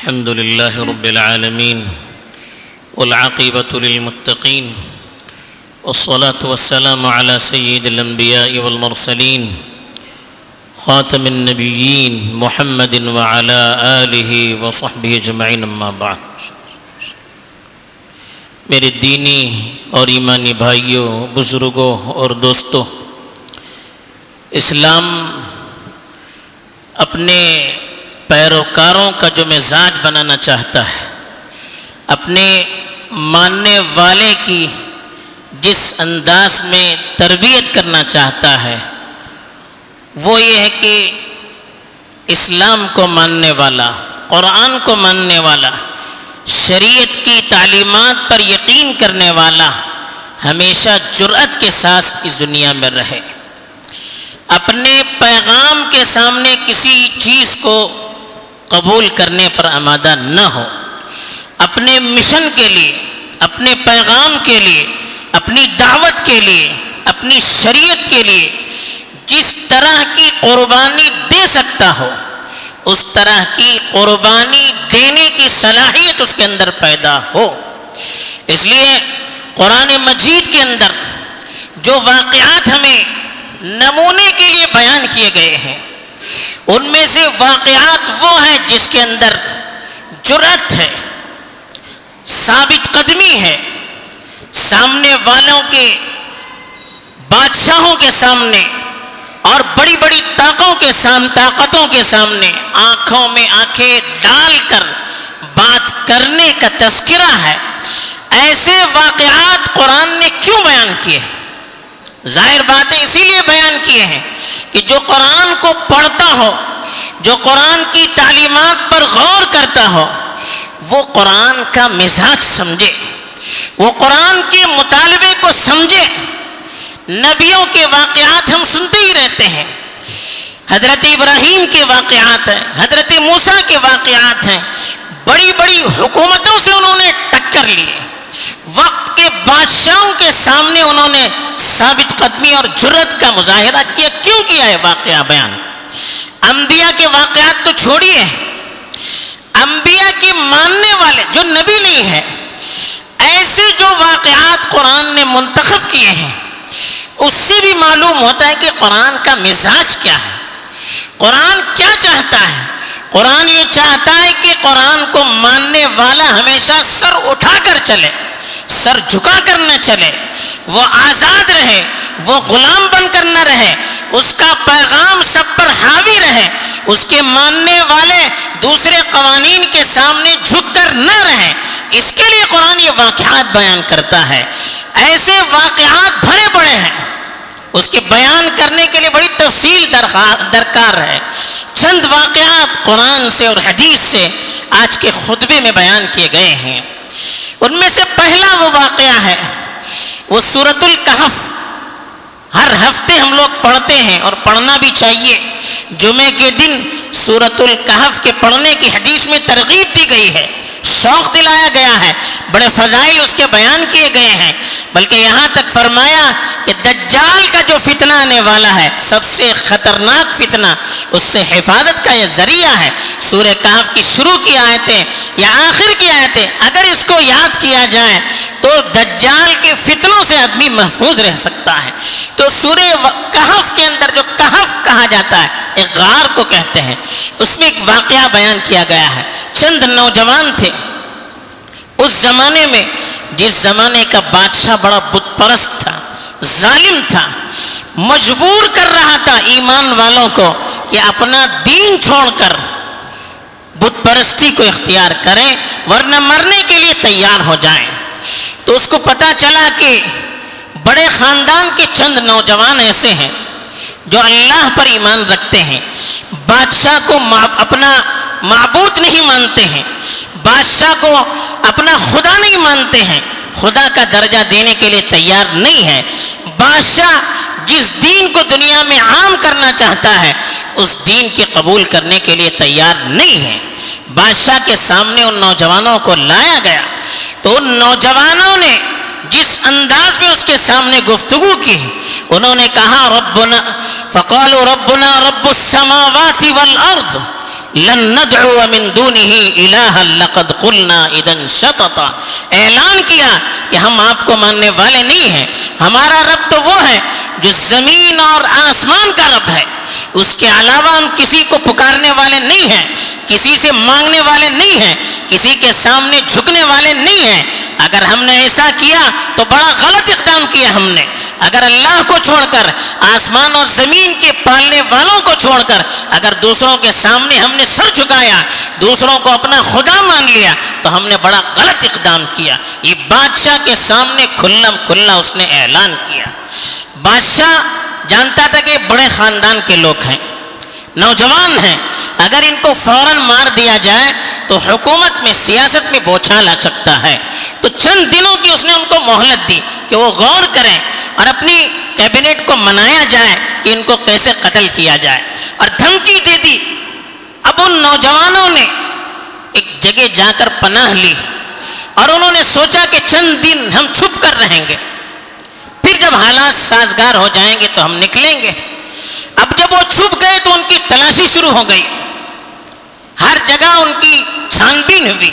الحمد لله رب العالمين والعاقبة للمتقين والصلاة والسلام على سيد الأنبياء والمرسلين خاتم النبيين محمد وعلى آله وصحبه اجمعين اما بعد. میرے دینی اور ایمانی بھائیوں، بزرگوں اور دوستوں، اسلام اپنے پیروکاروں کا جو مزاج بنانا چاہتا ہے، اپنے ماننے والے کی جس انداز میں تربیت کرنا چاہتا ہے، وہ یہ ہے کہ اسلام کو ماننے والا، قرآن کو ماننے والا، شریعت کی تعلیمات پر یقین کرنے والا ہمیشہ جرأت کے ساتھ اس دنیا میں رہے۔ اپنے پیغام کے سامنے کسی چیز کو قبول کرنے پر آمادہ نہ ہو۔ اپنے مشن کے لیے، اپنے پیغام کے لیے، اپنی دعوت کے لیے، اپنی شریعت کے لیے جس طرح کی قربانی دے سکتا ہو، اس طرح کی قربانی دینے کی صلاحیت اس کے اندر پیدا ہو۔ اس لیے قرآن مجید کے اندر جو واقعات ہمیں نمونے کے لیے بیان کیے گئے ہیں ان میں سے واقعات وہ ہیں جس کے اندر جرت ہے، ثابت قدمی ہے، سامنے والوں کے، بادشاہوں کے سامنے اور بڑی بڑی طاقتوں کے سام، طاقتوں کے سامنے آنکھوں میں آنکھیں ڈال کر بات کرنے کا تذکرہ ہے۔ ایسے واقعات قرآن نے کیوں بیان کیے؟ ظاہر باتیں اسی لیے بیان کیے ہیں کہ جو قرآن کو پڑھتا ہو، جو قرآن کی تعلیمات پر غور کرتا ہو، وہ قرآن کا مزاج سمجھے۔ وہ قرآن کے مطالبے کو سمجھے۔ نبیوں کے واقعات ہم سنتے ہی رہتے ہیں۔ حضرت ابراہیم کے واقعات ہیں، حضرت موسیٰ کے واقعات ہیں۔ بڑی بڑی حکومتوں سے انہوں نے ٹکر لیے۔ وقت کے بادشاہوں کے سامنے انہوں نے ثابت قدمی اور جرت کا مظاہرہ کیا، کیوں کیا ہے واقعہ بیان؟ انبیاء کے واقعات تو چھوڑیے انبیاء کے ماننے والے جو نبی نہیں ہے ایسے جو واقعات قرآن نے منتخب کیے ہیں، اس سے بھی معلوم ہوتا ہے کہ قرآن کا مزاج کیا ہے۔ قرآن کیا چاہتا ہے؟ قرآن یہ چاہتا ہے کہ قرآن کو ماننے والا ہمیشہ سر اٹھا کر چلے، سر جھکا کر نہ چلے وہ آزاد رہے، وہ غلام بن کر نہ رہے، اس کا پیغام سب پر حاوی رہے، اس کے ماننے والے دوسرے قوانین کے سامنے جھک کر نہ رہیں اس کے لیے قرآن یہ واقعات بیان کرتا ہے۔ ایسے واقعات بھرے پڑے ہیں۔ اس کے بیان کرنے کے لیے بڑی تفصیل درکار ہے۔ چند واقعات قرآن سے اور حدیث سے آج کے خطبے میں بیان کیے گئے ہیں۔ ان میں سے پہلا وہ واقعہ ہے۔ وہ صورت الکحف ہر ہفتے ہم لوگ پڑھتے ہیں اور پڑھنا بھی چاہیے۔ جمعے کے دن صورت الکحف کے پڑھنے کی حدیث میں ترغیب دی گئی ہے۔ شوق دلایا گیا ہے۔ بڑے فضائل اس کے بیان کیے گئے ہیں۔ بلکہ یہاں تک فرمایا کہ دجال کا جو فتنہ آنے والا ہے، سب سے خطرناک فتنہ، اس سے حفاظت کا یہ ذریعہ ہے۔ سورہ کہف کی شروع کی آیتیں یا آخر کی آیتیں، اگر اس کو یاد کیا جائے تو دجال کے فتنوں سے آدمی محفوظ رہ سکتا ہے۔ تو سورہ کہف کے اندر جو کہف کہا جاتا ہے، ایک غار کو کہتے ہیں۔ اس میں ایک واقعہ بیان کیا گیا ہے۔ چند نوجوان تھے۔ اس زمانے میں، جس زمانے کا بادشاہ بڑا بت پرست تھا، ظالم تھا، مجبور کر رہا تھا ایمان والوں کو کہ اپنا دین چھوڑ کر بت پرستی کو اختیار کریں، ورنہ مرنے کے لیے تیار ہو جائیں۔ تو اس کو پتا چلا کہ بڑے خاندان کے چند نوجوان ایسے ہیں جو اللہ پر ایمان رکھتے ہیں۔ بادشاہ کو اپنا معبود نہیں مانتے ہیں۔ بادشاہ کو اپنا خدا نہیں مانتے ہیں۔ خدا کا درجہ دینے کے لیے تیار نہیں ہے۔ بادشاہ جس دین کو دنیا میں عام کرنا چاہتا ہے، اس دین کے قبول کرنے کے لیے تیار نہیں ہے۔ بادشاہ کے سامنے ان نوجوانوں کو لایا گیا۔ تو ان نوجوانوں نے جس انداز میں اس کے سامنے گفتگو کی، انہوں نے کہا، ربنا، فقالوا ربنا رب السماوات والارض لن ندعو من دونه الہ لقد قلنا اذن شططا۔ اعلان کیا کہ ہم آپ کو ماننے والے نہیں ہیں۔ ہمارا رب تو وہ ہے جو زمین اور آسمان کا رب ہے۔ اس کے علاوہ ہم کسی کو پکارنے والے نہیں ہیں، کسی سے مانگنے والے نہیں ہیں، کسی کے سامنے جھکنے والے نہیں ہیں۔ اگر ہم نے ایسا کیا تو بڑا غلط اقدام کیا ہم نے۔ اگر اللہ کو چھوڑ کر، آسمان اور زمین کے پالنے والوں کو چھوڑ کر، اگر دوسروں کے سامنے ہم نے سر جھکایا، دوسروں کو اپنا خدا مان لیا، تو ہم نے بڑا غلط اقدام کیا۔ یہ بادشاہ کے سامنے کھلم کھلا اس نے اعلان کیا۔ بادشاہ جانتا تھا کہ بڑے خاندان کے لوگ ہیں، نوجوان ہیں۔ اگر ان کو فوراً مار دیا جائے تو حکومت میں، سیاست میں بوچھال آ سکتا ہے۔ تو چند دنوں کی اس نے ان کو مہلت دی کہ وہ غور کریں اور اپنی کیبنٹ کو منایا جائے کہ ان کو کیسے قتل کیا جائے۔ اور دھمکی دے دی۔ اب ان نوجوانوں نے ایک جگہ جا کر پناہ لی اور انہوں نے سوچا کہ چند دن ہم چھپ کر رہیں گے۔ جب حالات سازگار ہو جائیں گے تو ہم نکلیں گے۔ اب جب وہ چھپ گئے تو ان کی تلاشی شروع ہو گئی۔ ہر جگہ ان کی چھان بین ہوئی۔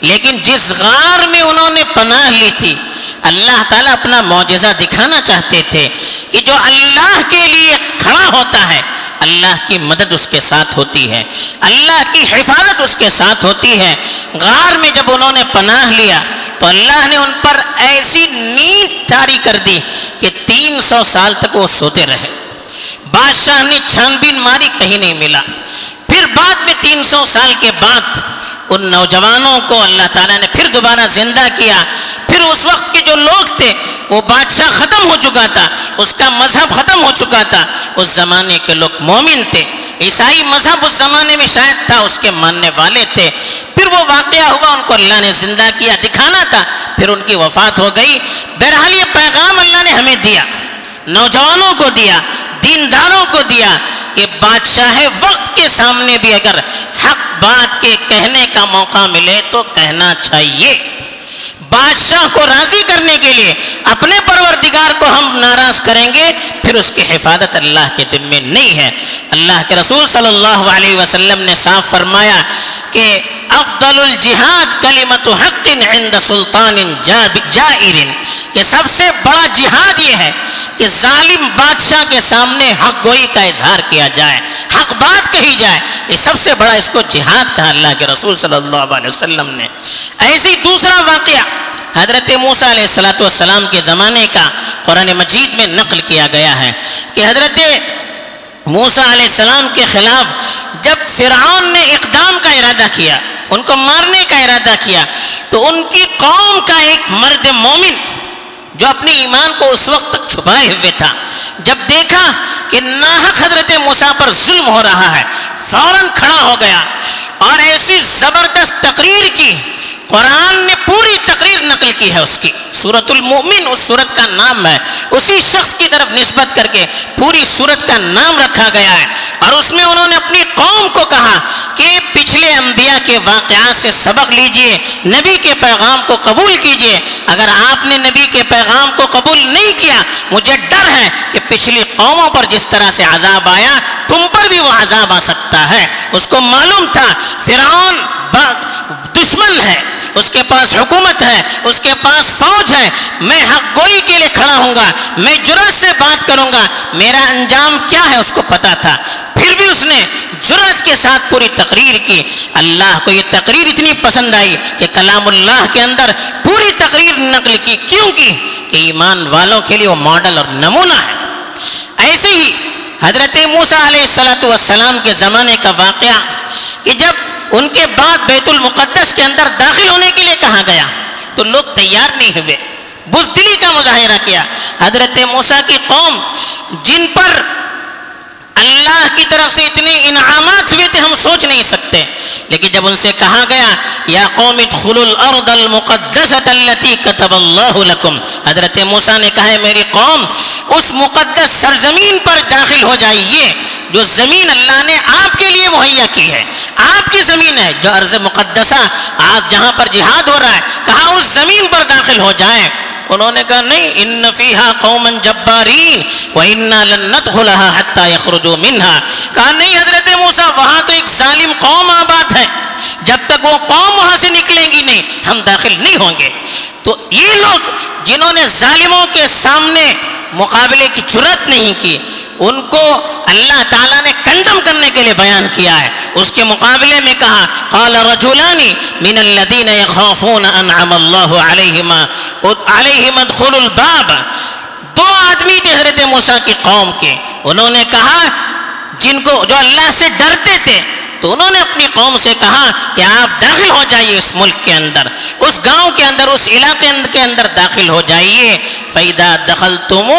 لیکن جس غار میں انہوں نے پناہ لی تھی، اللہ تعالیٰ اپنا معجزہ دکھانا چاہتے تھے کہ جو اللہ کے لیے کھڑا ہوتا ہے اللہ کی مدد اس کے ساتھ ہوتی ہے۔ اللہ کی حفاظت اس کے ساتھ ہوتی ہے۔ غار میں جب انہوں نے پناہ لیا، تو اللہ نے ان پر ایسی نیند تاری کر دی کہ تین سو سال تک وہ سوتے رہے۔ بادشاہ نے چھان بین ماری، کہیں نہیں ملا۔ پھر بعد میں تین سو سال کے بعد ان نوجوانوں کو اللہ تعالیٰ نے پھر دوبارہ زندہ کیا۔ پھر اس وقت کے جو لوگ تھے وہ بادشاہ ختم ہو چکا تھا، اس کا مذہب ختم ہو چکا تھا۔ اس زمانے کے لوگ مومن تھے۔ عیسائی مذہب اس زمانے میں شاید تھا، اس کے ماننے والے تھے۔ پھر وہ واقعہ ہوا، ان کو اللہ نے زندہ کیا، دکھانا تھا۔ پھر ان کی وفات ہو گئی۔ بہرحال یہ پیغام اللہ نے ہمیں دیا، نوجوانوں کو دیا، دینداروں کو دیا کہ بادشاہ وقت کے سامنے بھی اگر حق بات کے کہنے کا موقع ملے تو کہنا چاہیے۔ بادشاہ کو راضی کرنے کے لیے اپنے پروردگار کو ہم ناراض کریں گے، پھر اس کی حفاظت اللہ کے ذمے نہیں ہے۔ اللہ کے رسول صلی اللہ علیہ وسلم نے صاف فرمایا کہ افضل الجہاد کلمت حق عند سلطان جائر، کہ سب سے بڑا جہاد یہ ہے کہ ظالم بادشاہ کے سامنے حق گوئی کا اظہار کیا جائے، حق بات کہی جائے۔ یہ سب سے بڑا اس کو جہاد کہا اللہ کے رسول صلی اللہ علیہ وسلم نے۔ ایسی دوسرا واقعہ حضرت موسیٰ علیہ السلاۃ والسلام کے زمانے کا قرآن مجید میں نقل کیا گیا ہے کہ حضرت موسیٰ علیہ السلام کے خلاف جب فرعون نے اقدام کا ارادہ کیا، ان کو مارنے کا ارادہ کیا، تو ان کی قوم کا ایک مرد مومن جو اپنے ایمان کو اس وقت تک چھپائے ہوئے تھا، جب دیکھا کہ ناحق حضرت موسیٰ پر ظلم ہو رہا ہے، فوراً کھڑا ہو گیا۔ اور ایسی زبردست تقریر کی، قرآن نے پوری تقریر نقل کی ہے اس کی۔ سورت المومن اس سورت کا نام ہے۔ اسی شخص کی طرف نسبت کر کے پوری سورت کا نام رکھا گیا ہے۔ اور اس میں انہوں نے اپنی قوم کو کہا کہ پچھلے انبیاء کے واقعات سے سبق لیجیے، نبی کے پیغام کو قبول کیجیے۔ اگر آپ نے نبی کے پیغام کو قبول نہیں کیا، مجھے ڈر ہے کہ پچھلی قوموں پر جس طرح سے عذاب آیا، تم پر بھی وہ عذاب آ سکتا ہے۔ اس کو معلوم تھا، فرعون دشمن ہے۔ اس کے پاس حکومت ہے، اس کے پاس فوج ہے، میں حق گوئی کے لیے کھڑا ہوں گا، میں جرت سے بات کروں گا۔ میرا انجام کیا ہے اس کو پتا تھا۔ پھر بھی اس نے جرت کے ساتھ پوری تقریر کی۔ اللہ کو یہ تقریر اتنی پسند آئی کہ کلام اللہ کے اندر پوری تقریر نقل کی۔ کیوں کی؟ کہ ایمان والوں کے لیے وہ ماڈل اور نمونہ ہے۔ ایسے ہی حضرت موسیٰ علیہ السلاۃ والسلام کے زمانے کا واقعہ کہ جب ان کے بعد بیت المقدس کے اندر داخل ہونے کے لیے کہاں گیا۔ تو لوگ تیار نہیں ہوئے۔ بزدلی کا مظاہرہ کیا۔ حضرت موسیٰ کی قوم جن پر اللہ کی طرف سے اتنے انعامات ہوئے تھے ہم سوچ نہیں سکتے۔ لیکن جب ان سے کہا گیا، یا قوم ادخلوا الارض المقدسة التي كتب اللہ لکم حضرت موسیٰ نے کہا ہے میری قوم، اس مقدس سرزمین پر داخل ہو جائیے، جو زمین اللہ نے آپ کے لیے مہیا کی ہے۔ آپ کی زمین ہے جو عرض مقدسہ آج جہاں پر جہاد ہو رہا ہے کہا اس زمین پر داخل ہو جائیں۔ انہوں نے کہا، نہیں، ان فیہا قوما جبارین و انا لن ندخلها حتى يخرجوا کہا، نہیں، حضرت حضرت موسا وہاں تو ایک ظالم قوم آباد ہے۔ جب تک وہ قوم وہاں سے نکلیں گی نہیں، ہم داخل نہیں ہوں گے۔ تو یہ لوگ جنہوں نے ظالموں کے سامنے مقابلے کی جرت نہیں کی، ان کو اللہ تعالیٰ نے کنڈم کرنے کے لیے بیان کیا ہے۔ اس کے مقابلے میں کہا، قال رجولان من الذين يخافون انعم الله عليهما عليهم ادخلوا الباب۔ دو آدمی تھے حضرت موسیٰ کی قوم کے۔ انہوں نے کہا، جن کو جو اللہ سے ڈرتے تھے۔ تو انہوں نے اپنی قوم سے کہا کہ آپ داخل ہو جائیے اس ملک کے اندر۔ اس گاؤں کے اندر، اس علاقے کے اندر داخل ہو جائیے۔ فیدا دخل تم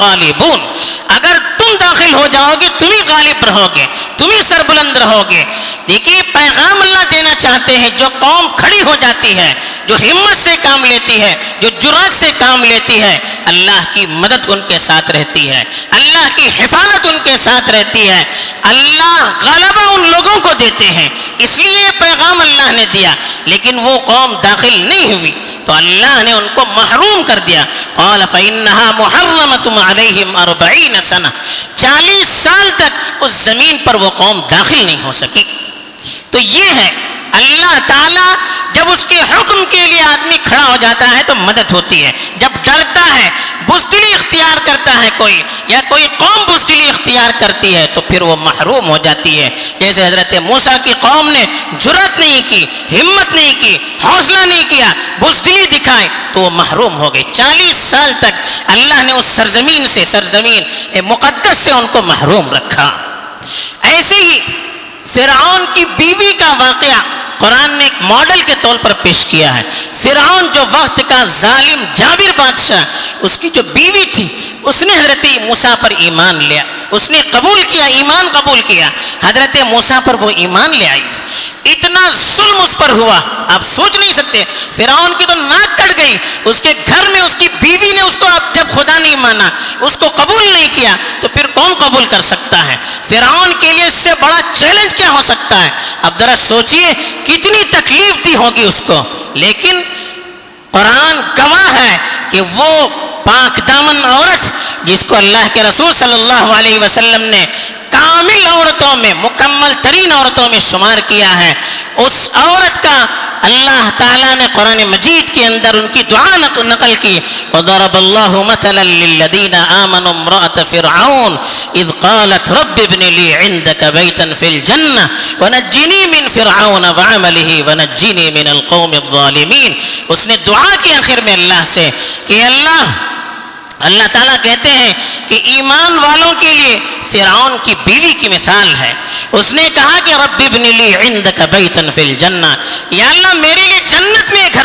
غالبون۔ اگر تم داخل ہو جاؤ گے تم ہی غالب رہو گے تم ہی سربلند رہو گے۔ دیکھیے پیغام اللہ دینا چاہتے ہیں، جو قوم کھڑی ہو جاتی ہے، جو ہمت سے کام لیتی ہے، جو جرات سے کام لیتی ہے، اللہ کی مدد ان کے ساتھ رہتی ہے، اللہ کی حفاظت ان کے ساتھ رہتی ہے۔ اللہ غلبہ ان لوگوں کو دیتے ہیں، اس لیے پیغام اللہ نے دیا۔ لیکن وہ قوم داخل نہیں ہوئی۔ تو اللہ نے ان کو محروم کر دیا۔ قال فإنها محرمة عليهم أربعين سنة۔ چالیس سال تک اس زمین پر وہ قوم داخل نہیں ہو سکی۔ تو یہ ہے، اللہ تعالیٰ جب اس کے حکم کے لیے آدمی کھڑا ہو جاتا ہے تو مدد ہوتی ہے۔ جب ڈرتا ہے، بزدلی اختیار کرتا ہے کوئی یا کوئی قوم بزدلی اختیار کرتی ہے تو پھر وہ محروم ہو جاتی ہے۔ جیسے حضرت موسا کی قوم نے جرت نہیں کی، ہمت نہیں کی، حوصلہ نہیں کیا، بزدلی دکھائے تو وہ محروم ہو گئی۔ چالیس سال تک اللہ نے اس سرزمین سے، سرزمین مقدس سے ان کو محروم رکھا۔ ایسے ہی فرعون کی بیوی کا واقعہ قرآن نے ایک ماڈل کے طور پر پیش کیا ہے۔ فرعون جو وقت کا ظالم جابر بادشاہ، اس کی جو بیوی تھی، اس نے حضرت موسا پر ایمان لیا۔ اس نے قبول کیا، ایمان قبول کیا۔ حضرت موسا پر وہ ایمان لے آئی۔ اتنا ظلم اس پر ہوا، آپ سوچ نہیں سکتے۔ فرعون کی تو ناک کٹ گئی۔ اس کے گھر میں اس کی بیوی نے اس کو اب جب خدا نہیں مانا، اس کو قبول نہیں کیا۔ تو پھر کون قبول کر سکتا ہے؟ فرعون کے لیے اس سے بڑا چیلنج کیا ہو سکتا ہے؟ اب ذرا سوچئے کتنی تکلیف دی ہوگی اس کو۔ لیکن قرآن گواہ ہے کہ وہ پاک دامن عورت جس کو اللہ کے رسول صلی اللہ علیہ وسلم نے کامل عورتوں میں، مکمل ترین عورتوں میں شمار کیا ہے۔ اس عورت کا اللہ تعالیٰ نے قرآن مجید کے اندر ان کی دعا نقل کی۔ وضرب الله مثلا للذين آمنوا امرأة فرعون إذ قالت رب ابن لي عندك بيتا في الجنة ونجني من فرعون وعمله ونجني من القوم الظالمين۔ اس نے دعا کی آخر میں اللہ سے کہ اللہ اللہ تعالیٰ کہتے ہیں کہ ایمان والوں کے لیے فرعون کی بیوی کی مثال ہے۔ اس نے کہا کہ رب ابن لی عندك بیتن فی الجنہ۔ یا اللہ میرے لیے جنت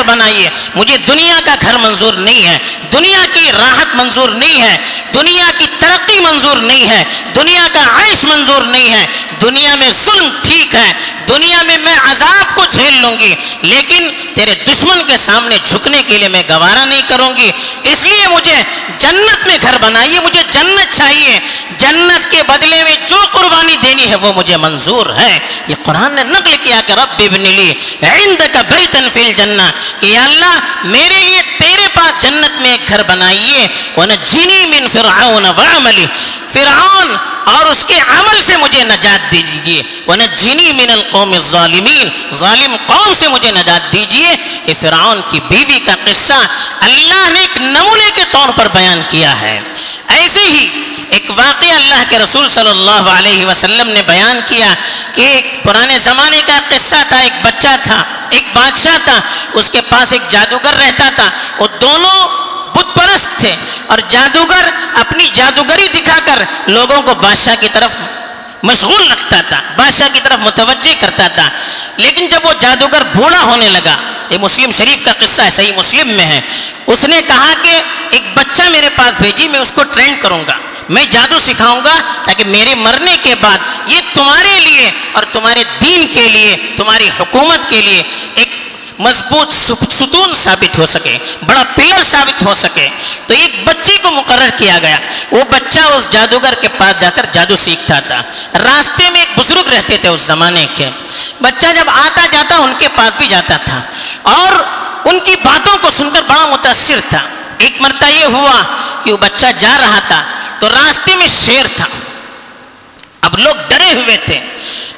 بنائیے۔ مجھے دنیا کا گھر منظور نہیں ہے، دنیا کی راحت منظور نہیں ہے، دنیا کی ترقی منظور نہیں ہے، دنیا کا عیش منظور نہیں ہے۔ دنیا میں ظلم ٹھیک ہے، دنیا میں میں عذاب کو جھیل لوں گی، لیکن تیرے دشمن کے سامنے جھکنے کے لیے میں گوارا نہیں کروں گی۔ اس لیے مجھے جنت میں گھر بنائیے، مجھے جنت چاہیے۔ جنت کے بدلے میں جو قربانی دینی ہے وہ مجھے منظور ہے۔ یہ قرآن نے نقل کیا کہ رب ابن لی عندک بیتن فی الجنہ۔ کہ یا اللہ میرے لیے تیرے پاس جنت میں ایک گھر بنائیے۔ وَنَجِّنِي مِن فِرْعَوْنَ وَعَمَلِ فرعون اور اس کے عمل سے مجھے نجات دیجیے۔ وَنَجِّنِي مِنَ الْقَوْمِ الظَّالِمِينَ۔ ظالم قوم سے مجھے نجات دیجیے۔ یہ فرعون کی بیوی کا قصہ اللہ نے ایک نمونے کے طور پر بیان کیا ہے۔ ایسے ہی ایک واقعہ اللہ کے رسول صلی اللہ علیہ وسلم نے بیان کیا کہ ایک پرانے زمانے کا قصہ تھا، ایک بچہ تھا، ایک بادشاہ تھا، اس کے پاس ایک جادوگر رہتا تھا۔ وہ دونوں بت پرست تھے اور جادوگر اپنی جادوگری دکھا کر لوگوں کو بادشاہ کی طرف مشغول رکھتا تھا، بادشاہ کی طرف متوجہ کرتا تھا۔ لیکن جب وہ جادوگر بوڑھا ہونے لگا، یہ مسلم شریف کا قصہ ہے، صحیح مسلم میں ہے۔ اس نے کہا کہ ایک بچہ میرے پاس بھیجی، میں اس کو ٹرینڈ کروں گا۔ میں جادو سکھاؤں گا تاکہ میرے مرنے کے بعد یہ تمہارے لیے اور تمہارے دین کے لیے، تمہاری حکومت کے لیے ایک مضبوط ستون ثابت ہو سکے، بڑا پلر ثابت ہو سکے۔ تو ایک بچی کو مقرر کیا گیا۔ وہ بچہ اس جادوگر کے پاس جا کر جادو سیکھتا تھا۔ راستے میں ایک بزرگ رہتے تھے اس زمانے کے۔ بچہ جب آتا جاتا، ان کے پاس بھی جاتا تھا۔ اور ان کی باتوں کو سن کر بڑا متاثر تھا۔ ایک مرتبہ یہ ہوا کہ وہ بچہ جا رہا تھا۔ تو راستے میں شیر تھا۔ اب لوگ ڈرے ہوئے تھے۔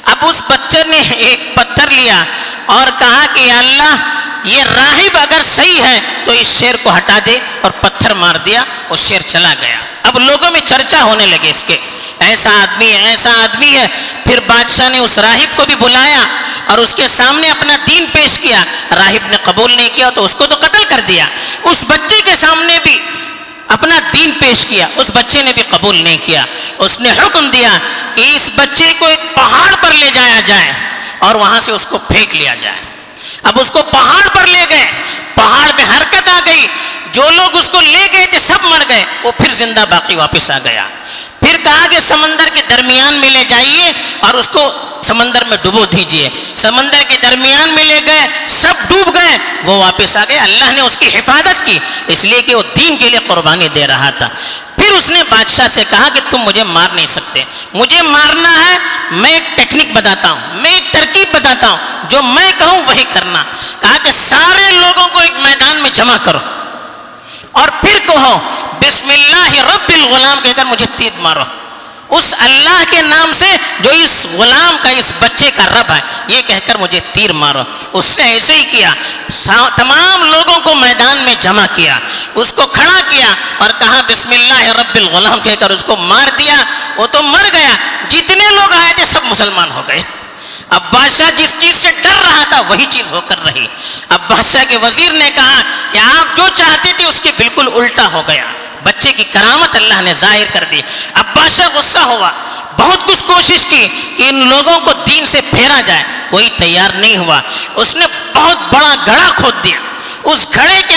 اب اس بچے نے ایک پتھر لیا اور کہا کہ یا اللہ، یہ راہب اگر صحیح ہے تو اس شیر کو ہٹا دے اور پتھر مار دیا وہ شیر چلا گیا۔ اب لوگوں میں چرچا ہونے لگے اس کے۔ ایسا آدمی ہے ایسا آدمی ہے۔ پھر بادشاہ نے اس راہب کو بھی بلایا اور اس کے سامنے اپنا دین پیش کیا۔ راہب نے قبول نہیں کیا تو اس کو تو قتل کر دیا۔ اس بچے کے سامنے بھی اپنا دین پیش کیا، اس بچے نے بھی قبول نہیں کیا۔ اس نے حکم دیا کہ اس بچے کو ایک پہاڑ پر لے جایا جائے اور وہاں سے اس کو پھینک لیا جائے۔ اب اس کو پہاڑ پر لے گئے، پہاڑ میں حرکت آ گئی۔ جو لوگ اس کو لے گئے تھے، سب مر گئے۔ وہ پھر زندہ باقی واپس آ گیا۔ پھر کہا کہ سمندر کے درمیان میں لے جائیے اور اس کو سمندر میں ڈبو دیجیے سمندر کے درمیان میں لے گئے، سب ڈوب گئے۔ وہ واپس آ گئے۔ اللہ نے اس کی حفاظت کی، اس لیے کہ وہ دین کے لیے قربانی دے رہا تھا۔ پھر اس نے بادشاہ سے کہا کہ تم مجھے مار نہیں سکتے۔ مجھے مارنا ہے، میں ایک ٹیکنک بتاتا ہوں، میں ایک ترکیب بتاتا ہوں۔ جو میں کہوں، وہی کرنا۔ کہا کہ سارے لوگوں کو ایک میدان میں جمع کرو۔ اور پھر کہو، بسم اللہ رب الغلام کہہ کر مجھے تیر مارو۔ اس اللہ کے نام سے جو اس غلام کا اس بچے کا رب ہے، یہ کہہ کر مجھے تیر مارو۔ اس نے ایسے ہی کیا تمام لوگوں کو میدان میں جمع کیا، اس کو کھڑا کیا اور کہا، بسم اللہ رب الغلام، کہہ کر اس کو مار دیا۔ وہ تو مر گیا۔ جتنے لوگ آئے تھے، سب مسلمان ہو گئے۔ اب بادشاہ جس چیز سے ڈر رہا تھا وہی چیز ہو کر رہی۔ اب بادشاہ کے وزیر نے کہا کہ آپ جو چاہتے تھے اس کے بالکل الٹا ہو گیا۔ بچے کی کرامت اللہ نے ظاہر کر دی۔ اب بادشاہ غصہ ہوا۔ بہت کچھ کوشش کی کہ ان لوگوں کو دین سے پھیرا جائے۔ کوئی تیار نہیں ہوا۔ اس نے بہت بڑا گڑا کھود دیا۔ اس گھڑے کے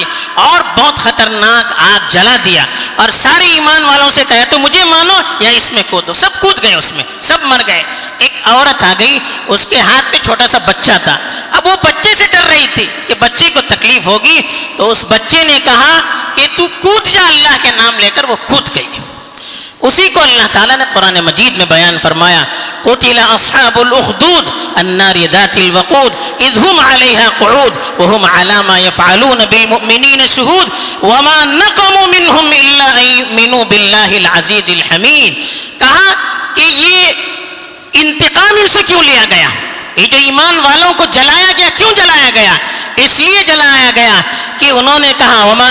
دی اور بہت خطرناک آگ جلا دیا اور سارے ایمان والوں سے کہا، تو مجھے مانو یا اس میں کودو سب کود گئے اس میں، سب مر گئے۔ ایک عورت آ گئی، اس کے ہاتھ میں چھوٹا سا بچہ تھا۔ اب وہ بچے سے ڈر رہی تھی کہ بچے کو تکلیف ہوگی، تو اس بچے نے کہا کہ تو کود جا، اللہ کے نام لے کر وہ کود گئی۔ اسی کو اللہ تعالیٰ نے قرآن مجید میں بیان فرمایا، قتل اصحاب الاخدود النار ذات الوقود اذ هم عليها قعود وهم على ما يفعلون بالمؤمنين شهود وما نقموا منهم الا ان يؤمنوا بالله العزيز الحميد۔ کہا کہ یہ انتقام ان سے کیوں لیا گیا؟ یہ جو ایمان والوں کو جلایا گیا، کیوں جلایا گیا؟ اس لیے جلایا گیا کہ انہوں نے کہا، وما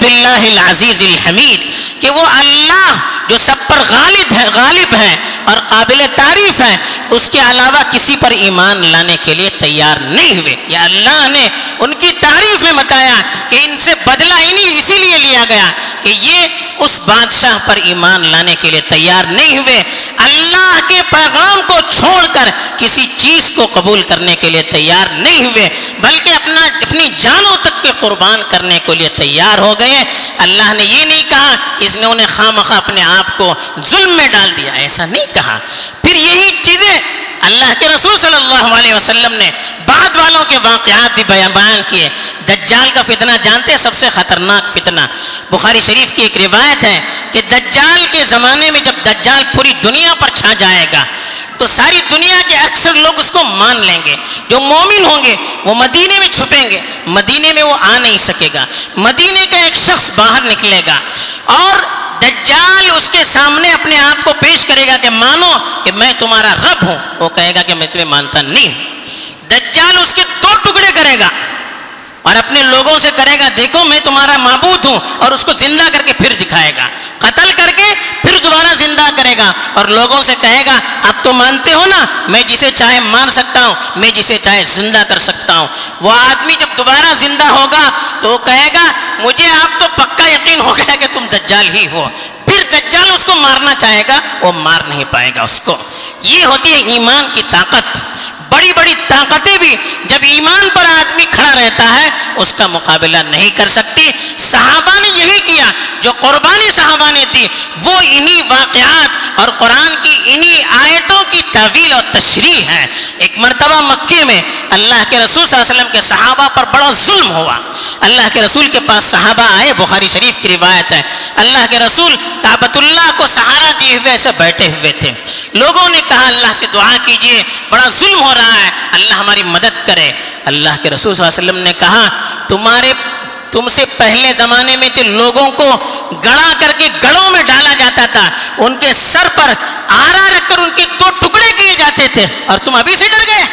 باللہ العزیز الحمید کہ وہ اللہ جو سب پر غالب ہے غالب ہے اور قابل تعریف ہے اس کے علاوہ کسی پر ایمان لانے کے لیے تیار نہیں ہوئے۔ یا اللہ نے ان کی تعریف میں بتایا کہ ان سے بدلہ انہیں اسی لیے لیا گیا کہ یہ اس بادشاہ پر ایمان لانے کے لیے تیار نہیں ہوئے۔ اللہ کے پیغام کو چھوڑ کر کسی چیز کو قبول کرنے کے لیے تیار نہیں ہوئے، بلکہ اپنا، اپنی جانوں تک کے قربان کرنے کے لیے تیار ہو گئے۔ اللہ نے یہ نہیں کہا کہ اس نے انہیں خواہ مخواہ اپنے آپ کو ظلم میں ڈال دیا، ایسا نہیں کہا۔ پھر یہی چیزیں اللہ کے رسول صلی اللہ علیہ وسلم نے بعد والوں کے واقعات بھی بیان بیان کیے۔ دجال کا فتنہ جانتے ہیں؟ سب سے خطرناک فتنہ۔ بخاری شریف کی ایک روایت ہے کہ دجال کے زمانے میں جب دجال پوری دنیا پر چھا جائے گا، تو ساری دنیا کے اکثر لوگ اس کو مان لیں گے۔ جو مومن ہوں گے، وہ مدینے میں چھپیں گے۔ مدینے میں وہ آ نہیں سکے گا۔ مدینے کا ایک شخص باہر نکلے گا اور اس کے سامنے اپنے آپ کو پیش کرے گا کہ مانو کہ میں تمہارا رب ہوں۔ وہ کہے گا کہ میں تمہیں مانتا نہیں ہوں۔ دجال اس کے دو ٹکڑے کرے گا اور اپنے لوگوں سے کرے گا، دیکھو میں تمہارا معبود ہوں۔ اور اس کو زندہ کر کے پھر دکھائے گا۔ قتل کر کے پھر دوبارہ زندہ کرے گا۔ اور لوگوں سے کہے گا اب تو مانتے ہو نا، میں جسے چاہے مان سکتا ہوں، میں جسے چاہے زندہ کر سکتا ہوں۔ وہ آدمی جب دوبارہ زندہ ہوگا تو وہ کہے گا، مجھے آپ تو پکا یقین ہو گیا کہ تم دجال ہی ہو۔ پھر اس کو مارنا چاہے گا، وہ مار نہیں پائے گا اس کو۔ یہ ہوتی ہے ایمان کی طاقت۔ بڑی بڑی طاقتیں بھی جب ایمان پر آدمی کھڑا رہتا ہے، اس کا مقابلہ نہیں کر سکتی۔ صحابہ جو قربانی صحابہ نے دی، وہ انہی واقعات اور قرآن کی انہی آیتوں کی طویل اور تشریح ہے۔ ایک مرتبہ مکے میں اللہ کے رسول صلی اللہ علیہ وسلم کے صحابہ پر بڑا ظلم ہوا۔ اللہ کے رسول کے پاس صحابہ آئے، بخاری شریف کی روایت ہے۔ اللہ کے رسول کابت اللہ کو سہارا دیے ہوئے، ایسے بیٹھے ہوئے تھے۔ لوگوں نے کہا، اللہ سے دعا کیجیے، بڑا ظلم ہو رہا ہے۔ اللہ ہماری مدد کرے۔ اللہ کے رسول صلی اللہ علیہ وسلم نے کہا، تمہارے تم سے پہلے زمانے میں تھے لوگوں کو گڑا کر کے گڑوں میں ڈالا جاتا جاتا تھا، ان کے سر پر آرا رکھ کر ان کے دو ٹکڑے کیے جاتے تھے۔ اور تم ابھی سے ڈر گئے۔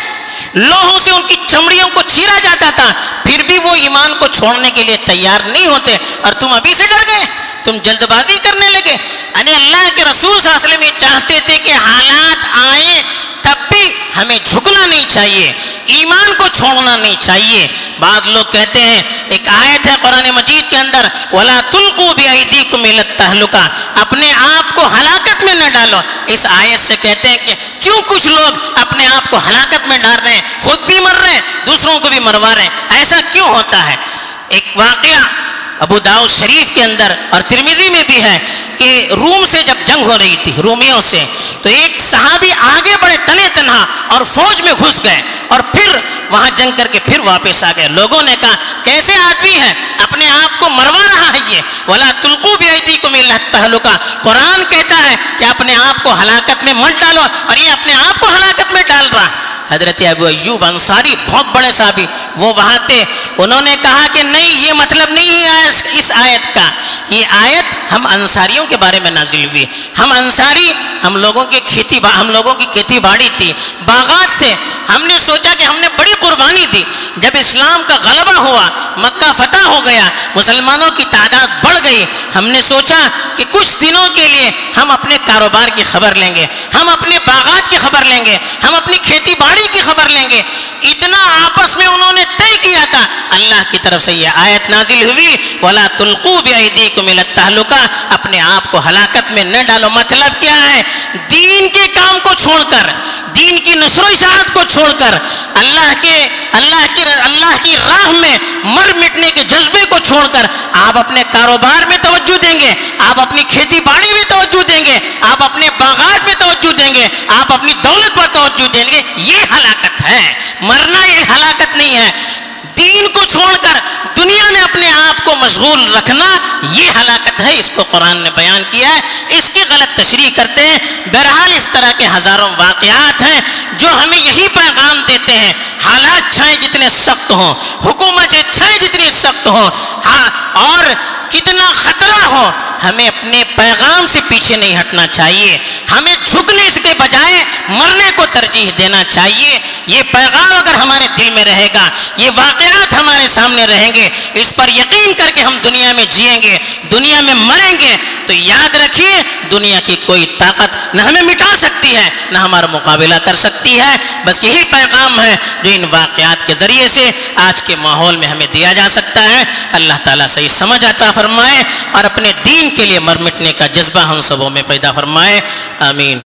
لوہوں سے ان کی چمڑیوں کو چیرا جاتا تھا۔ پھر بھی وہ ایمان کو چھوڑنے کے لیے تیار نہیں ہوتے اور تم ابھی سے ڈر گئے۔ تم جلد بازی کرنے لگے؟ یعنی اللہ کے رسول صلی اللہ علیہ وسلم یہ چاہتے تھے کہ حالات آئیں تب بھی ہمیں جھکنا نہیں چاہیے، ایمان کو چھوڑنا نہیں چاہیے۔ بعض لوگ کہتے ہیں، ایک آیت ہے قرآن مجید کے اندر، ولا تلقوا بأيديكم الى التهلكه اپنے آپ کو ہلاکت میں نہ ڈالو۔ اس آیت سے کہتے ہیں کہ کیوں کچھ لوگ اپنے آپ کو ہلاکت میں ڈال رہے ہیں؟ خود بھی مر رہے ہیں، دوسروں کو بھی مروا رہے ہیں۔ ایسا کیوں ہوتا ہے؟ ایک واقعہ ابو داؤ شریف کے اندر اور ترمیزی میں بھی ہے کہ روم سے جب جنگ ہو رہی تھی، رومیوں سے، تو ایک صحابی آگے بڑے تنے تنہا اور فوج میں گھس گئے اور پھر وہاں جنگ کر کے پھر واپس آ گئے۔ لوگوں نے کہا، کیسے آدمی ہے اپنے آپ کو مروا رہا ہے یہ۔ ولا تلقو بھی کو مل تعلقہ قرآن کہتا ہے کہ اپنے آپ کو ہلاکت میں مت ڈالو اور یہ اپنے آپ کو ہلاکت میں ڈال رہا ہے۔ حضرت ابو ایوب انصاری بہت بڑے صحابی وہ وہاں تھے۔ انہوں نے کہا کہ نہیں، یہ مطلب نہیں ہے اس آیت کا۔ یہ آیت ہم انصاریوں کے بارے میں نازل ہوئی۔ ہم انصاری، ہم لوگوں کی کھیتی ہم لوگوں کی کھیتی باڑی تھی۔ باغات تھے۔ ہم نے سوچا کہ ہم نے بڑی قربانی دی۔ جب اسلام کا غلبہ ہوا، مکہ فتح ہو گیا، مسلمانوں کی تعداد بڑھ گئی۔ ہم نے سوچا کہ کچھ دنوں کے لیے ہم اپنے کاروبار کی خبر لیں گے۔ ہم اپنے باغات کی خبر لیں گے۔ ہم اپنی کھیتی باڑی کی خبر لیں گے۔ اتنا آپس میں انہوں نے اللہ کی طرف سے یہ آیت نازل ہوئی، ولا تلقو بعیدیکم الى التهلکہ اپنے آپ کو ہلاکت میں نہ ڈالو۔ مطلب کیا ہے؟ دین کے کام کو چھوڑ کر، دین کی نشر و اشاعت کو چھوڑ کر، اللہ کے، اللہ کی اللہ کی راہ میں مر مٹنے کے جذبے کو چھوڑ کر، آپ اپنے کاروبار میں توجہ دیں گے، آپ اپنی کھیتی باڑی میں توجہ دیں گے، آپ اپنے باغات میں توجہ دیں گے، آپ اپنی دولت پر توجہ دیں گے۔ یہ ہلاکت ہے۔ مرنا یہ ہلاکت نہیں ہے۔ دین کو چھوڑ کر دنیا میں اپنے آپ کو مشغول رکھنا، یہ ہلاکت ہے، اس کو قرآن نے بیان کیا ہے۔ اس کی غلط تشریح کرتے ہیں۔ بہرحال اس طرح کے ہزاروں واقعات ہیں جو ہمیں یہی پیغام دیتے ہیں۔ حالات چھائیں جتنے سخت ہوں۔ حکومتیں چھائیں جتنی سخت ہوں۔ ہاں اور کتنا خطرہ ہو، ہمیں اپنے پیغام سے پیچھے نہیں ہٹنا چاہیے۔ ہمیں جھکنے کے بجائے مرنے کو ترجیح دینا چاہیے۔ یہ پیغام اگر ہمارے دل میں رہے گا، یہ واقعات ہمارے سامنے رہیں گے، اس پر یقین کر کے ہم دنیا میں جئیں گے، دنیا میں مریں گے، تو یاد رکھیے، دنیا کی کوئی طاقت نہ ہمیں مٹا سکتی ہے، نہ ہمارا مقابلہ کر سکتی ہے۔ بس یہی پیغام ہے جو ان واقعات کے ذریعے سے آج کے ماحول میں ہمیں دیا جا سکتا ہے۔ اللہ تعالیٰ صحیح سمجھ آتا فرمائے اور اپنے دین کے لیے مر مٹنے کا جذبہ ہم سبوں میں پیدا فرمائے۔ آمین۔